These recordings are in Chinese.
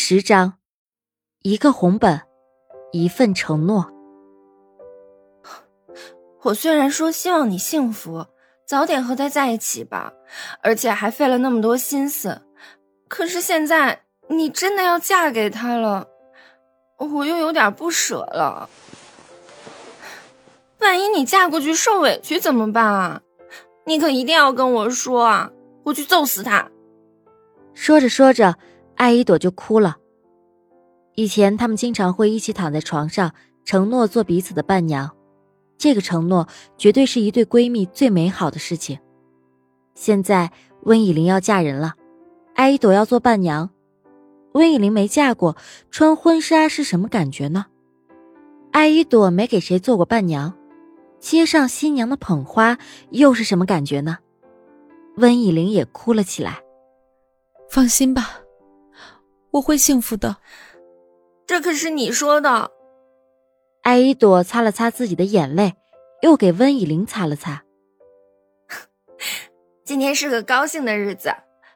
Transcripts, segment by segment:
十章，一个红本，一份承诺。我虽然说希望你幸福，早点和他在一起吧，而且还费了那么多心思，可是现在你真的要嫁给他了，我又有点不舍了。万一你嫁过去受委屈怎么办啊？你可一定要跟我说啊！我去揍死他。说着说着，艾依朵就哭了。以前他们经常会一起躺在床上，承诺做彼此的伴娘。这个承诺绝对是一对闺蜜最美好的事情。现在温以玲要嫁人了，艾依朵要做伴娘。温以玲没嫁过，穿婚纱是什么感觉呢？艾依朵没给谁做过伴娘，接上新娘的捧花又是什么感觉呢？温以玲也哭了起来。放心吧，我会幸福的。这可是你说的。艾依朵擦了擦自己的眼泪，又给温以玲擦了擦。今天是个高兴的日子，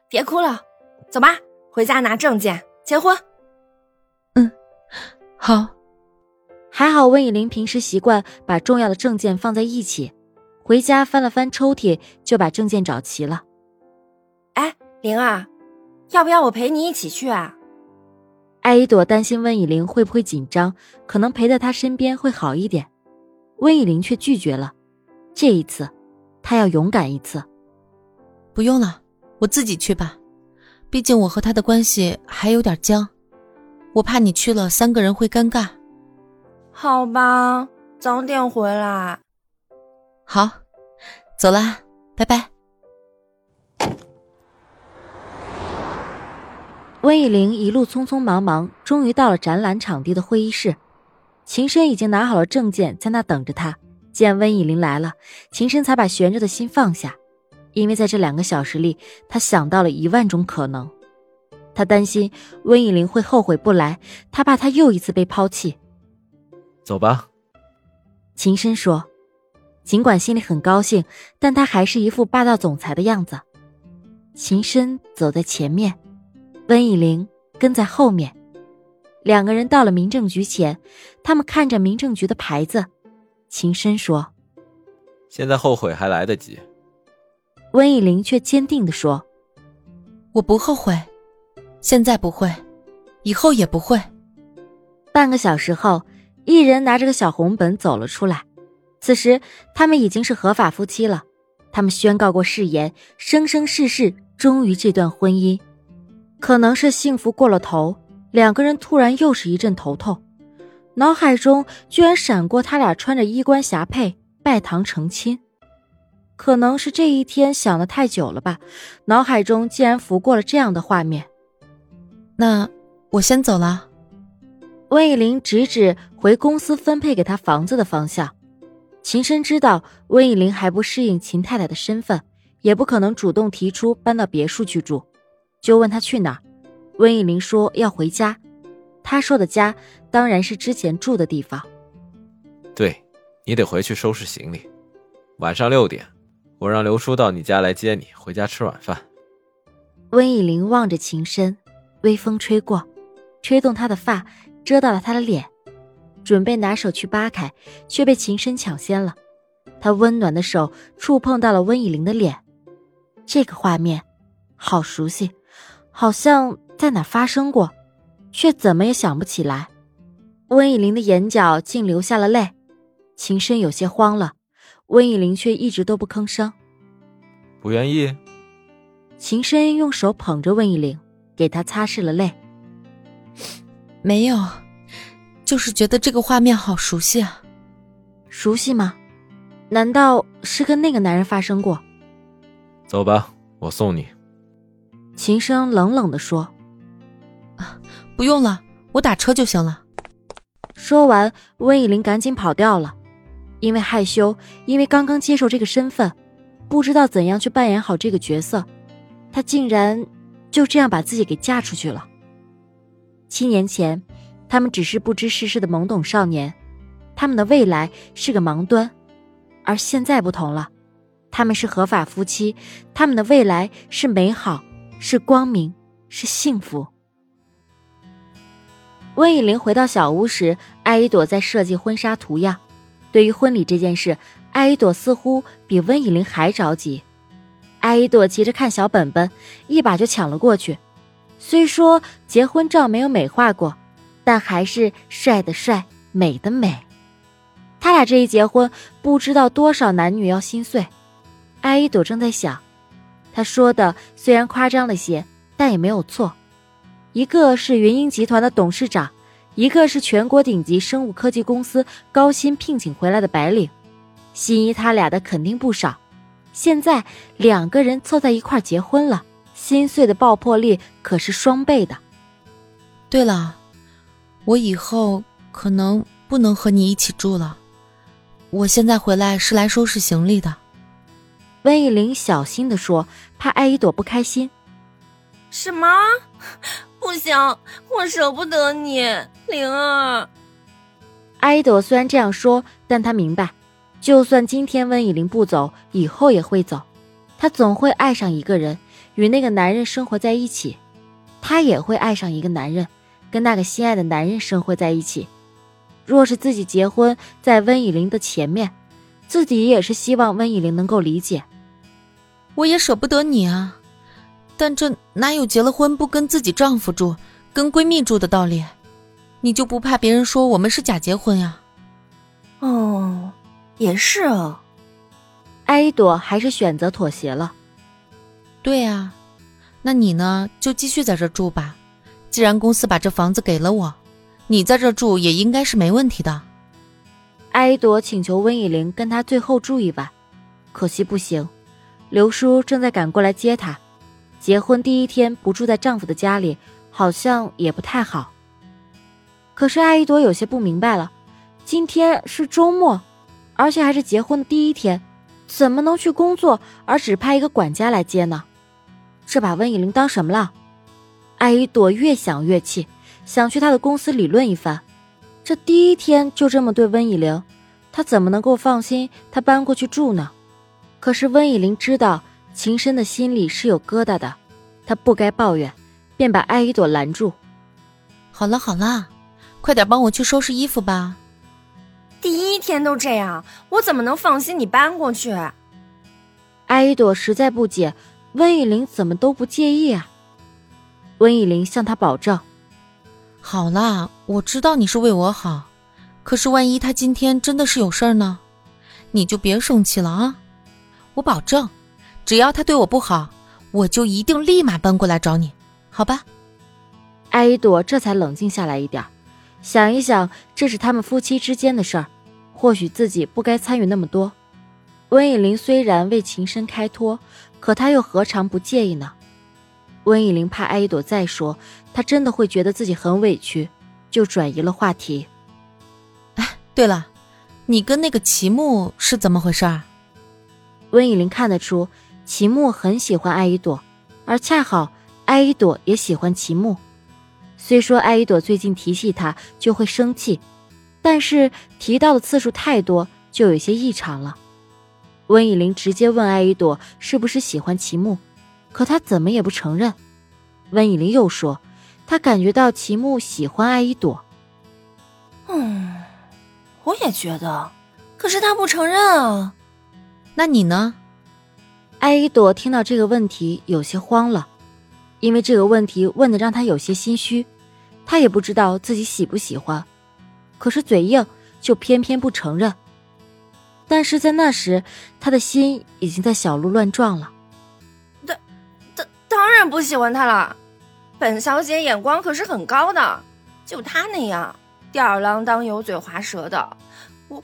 别哭了，走吧，回家拿证件结婚。嗯，好。还好温以玲平时习惯把重要的证件放在一起，回家翻了翻抽屉，就把证件找齐了。哎，玲儿，要不要我陪你一起去啊？艾依朵担心温以玲会不会紧张，可能陪在她身边会好一点。温以玲却拒绝了。这一次，她要勇敢一次。不用了，我自己去吧。毕竟我和他的关系还有点僵，我怕你去了三个人会尴尬。好吧，早点回来。好，走啦，拜拜。温以玲一路匆匆忙忙，终于到了展览场地的会议室。秦深已经拿好了证件，在那等着他。见温以玲来了，秦深才把悬着的心放下，因为在这两个小时里，他想到了一万种可能。他担心温以玲会后悔不来，他怕他又一次被抛弃。走吧，秦深说。尽管心里很高兴，但他还是一副霸道总裁的样子。秦深走在前面，温以玲跟在后面。两个人到了民政局前，他们看着民政局的牌子。秦深说：“现在后悔还来得及。”温以玲却坚定的说：“我不后悔，现在不会，以后也不会。”半个小时后。一人拿着个小红本走了出来，此时他们已经是合法夫妻了。他们宣告过誓言，生生世世忠于这段婚姻。可能是幸福过了头，两个人突然又是一阵头痛，脑海中居然闪过他俩穿着衣冠霞帔拜堂成亲。可能是这一天想的太久了吧，脑海中竟然浮过了这样的画面。那我先走了。温以玲指指回公司分配给他房子的方向。秦深知道温以玲还不适应秦太太的身份，也不可能主动提出搬到别墅去住，就问他去哪儿。温以玲说要回家。他说的家当然是之前住的地方。对，你得回去收拾行李。晚上六点，我让刘叔到你家来接你回家吃晚饭。温以玲望着秦深，微风吹过，吹动他的发。遮到了他的脸，准备拿手去扒开，却被秦深抢先了。他温暖的手触碰到了温以玲的脸，这个画面好熟悉，好像在哪发生过，却怎么也想不起来。温以玲的眼角竟流下了泪，秦深有些慌了，温以玲却一直都不吭声。不愿意。秦深用手捧着温以玲，给她擦拭了泪。没有，就是觉得这个画面好熟悉啊。熟悉吗？难道是跟那个男人发生过？走吧，我送你。秦声冷冷的说：“啊，不用了，我打车就行了。”说完，温以玲赶紧跑掉了，因为害羞，因为刚刚接受这个身份，不知道怎样去扮演好这个角色，她竟然就这样把自己给嫁出去了。七年前，他们只是不知世事的懵懂少年，他们的未来是个盲端，而现在不同了，他们是合法夫妻，他们的未来是美好，是光明，是幸福。温以玲回到小屋时，艾依朵在设计婚纱图样。对于婚礼这件事，艾依朵似乎比温以玲还着急。艾依朵急着看小本本，一把就抢了过去。虽说结婚照没有美化过，但还是帅的帅，美的美。他俩这一结婚，不知道多少男女要心碎。艾依朵正在想，他说的虽然夸张了些，但也没有错。一个是云鹰集团的董事长，一个是全国顶级生物科技公司高薪聘请回来的白领，心仪他俩的肯定不少。现在两个人凑在一块结婚了，心碎的爆破力可是双倍的。对了，我以后可能不能和你一起住了。我现在回来是来收拾行李的。温以玲小心的说，怕艾依朵不开心。什么？不行，我舍不得你，灵儿。艾依朵虽然这样说，但她明白，就算今天温以玲不走，以后也会走。她总会爱上一个人，与那个男人生活在一起。她也会爱上一个男人，跟那个心爱的男人生活在一起。若是自己结婚在温以玲的前面，自己也是希望温以玲能够理解。我也舍不得你啊。但这哪有结了婚不跟自己丈夫住、跟闺蜜住的道理？你就不怕别人说我们是假结婚呀？哦，也是哦。艾朵还是选择妥协了。对啊，那你呢？就继续在这住吧。既然公司把这房子给了我，你在这住也应该是没问题的。艾朵请求温以玲跟她最后住一晚，可惜不行。刘叔正在赶过来接她。结婚第一天不住在丈夫的家里，好像也不太好。可是艾依朵有些不明白了，今天是周末，而且还是结婚的第一天，怎么能去工作而只派一个管家来接呢？这把温以玲当什么了？艾依朵越想越气，想去他的公司理论一番。这第一天就这么对温以玲，她怎么能够放心她搬过去住呢？可是温以玲知道。秦深的心里是有疙瘩的，他不该抱怨，便把艾依朵拦住。好了好了，快点帮我去收拾衣服吧。第一天都这样，我怎么能放心你搬过去？艾依朵实在不解，温以玲怎么都不介意啊？温以玲向他保证：“好啦，我知道你是为我好，可是万一他今天真的是有事儿呢？你就别生气了啊！我保证。”只要他对我不好，我就一定立马搬过来找你，好吧？艾依朵这才冷静下来一点，想一想，这是他们夫妻之间的事儿，或许自己不该参与那么多。温以玲虽然为情深开脱，可她又何尝不介意呢？温以玲怕艾依朵再说，她真的会觉得自己很委屈，就转移了话题。哎，对了，你跟那个齐木是怎么回事？温以玲看得出。齐木很喜欢艾依朵，而恰好艾依朵也喜欢齐木。虽说艾依朵最近提起他就会生气，但是提到的次数太多，就有些异常了。温以玲直接问艾依朵是不是喜欢齐木，可他怎么也不承认。温以玲又说，他感觉到齐木喜欢艾依朵。嗯，我也觉得，可是他不承认啊。那你呢？艾依朵听到这个问题有些慌了，因为这个问题问的让她有些心虚，她也不知道自己喜不喜欢，可是嘴硬，就偏偏不承认。但是在那时，她的心已经在小鹿乱撞了。当当当然不喜欢他了，本小姐眼光可是很高的，就他那样吊儿郎当、油嘴滑舌的，我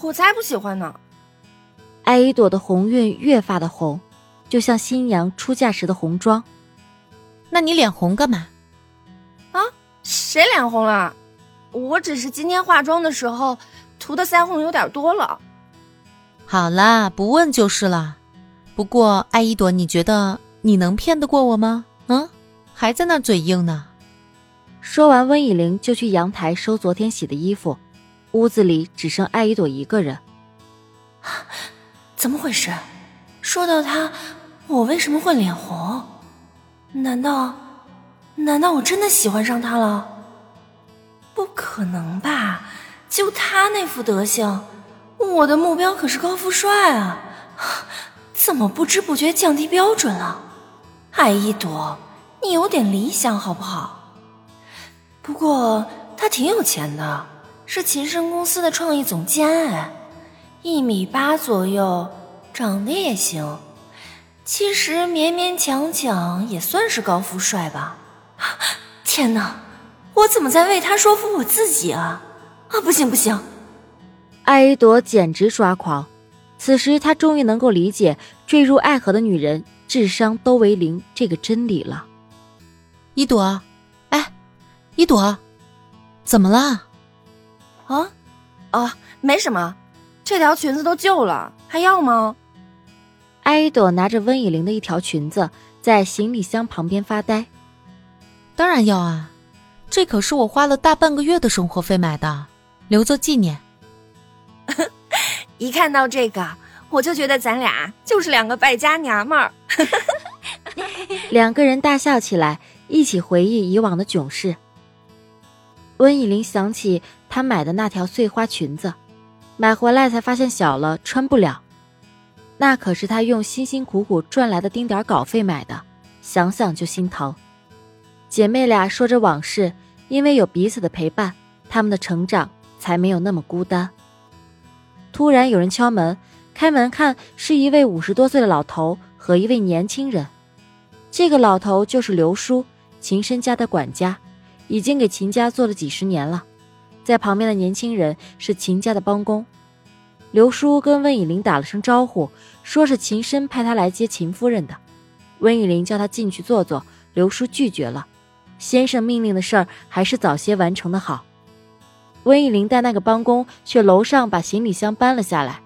我才不喜欢呢。艾依朵的红晕越发的红，就像新娘出嫁时的红妆。那你脸红干嘛？啊？谁脸红了？我只是今天化妆的时候涂的腮红有点多了。好啦，不问就是了。不过艾依朵，你觉得你能骗得过我吗？嗯？还在那嘴硬呢。说完，温以玲就去阳台收昨天洗的衣服。屋子里只剩艾依朵一个人。怎么回事？说到他，我为什么会脸红？难道，难道我真的喜欢上他了？不可能吧？就他那副德行，我的目标可是高富帅啊！怎么不知不觉降低标准了？艾一朵，你有点理想好不好？不过他挺有钱的，是秦深公司的创意总监哎，一米八左右，长得也行。其实勉勉强强也算是高富帅吧。天哪，我怎么在为他说服我自己啊？啊，不行不行！艾依朵简直抓狂。此时她终于能够理解坠入爱河的女人智商都为零这个真理了。一朵，哎，一朵，怎么了？啊，啊，没什么，这条裙子都旧了，还要吗？艾一朵拿着温以玲的一条裙子，在行李箱旁边发呆。当然要啊，这可是我花了大半个月的生活费买的，留作纪念。一看到这个，我就觉得咱俩就是两个败家娘们儿。两个人大笑起来，一起回忆以往的囧事。温以玲想起她买的那条碎花裙子，买回来才发现小了，穿不了。那可是她用辛辛苦苦赚来的丁点稿费买的，想想就心疼。姐妹俩说着往事，因为有彼此的陪伴，她们的成长才没有那么孤单。突然有人敲门，开门看是一位五十多岁的老头和一位年轻人。这个老头就是刘叔，秦深家的管家，已经给秦家做了几十年了。在旁边的年轻人是秦家的帮工。刘叔跟温以玲打了声招呼，说是秦深派他来接秦夫人的。温以玲叫他进去坐坐，刘叔拒绝了。先生命令的事儿还是早些完成的好。温以玲带那个帮工去楼上把行李箱搬了下来，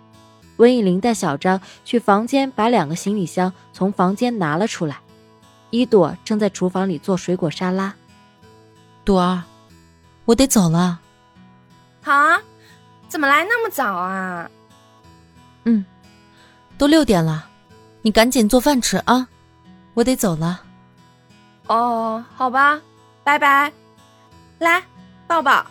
温以玲带小张去房间把两个行李箱从房间拿了出来。一朵正在厨房里做水果沙拉。朵儿，我得走了。啊？怎么来那么早啊？嗯，都六点了，你赶紧做饭吃啊，我得走了。哦，好吧，拜拜。来，抱抱。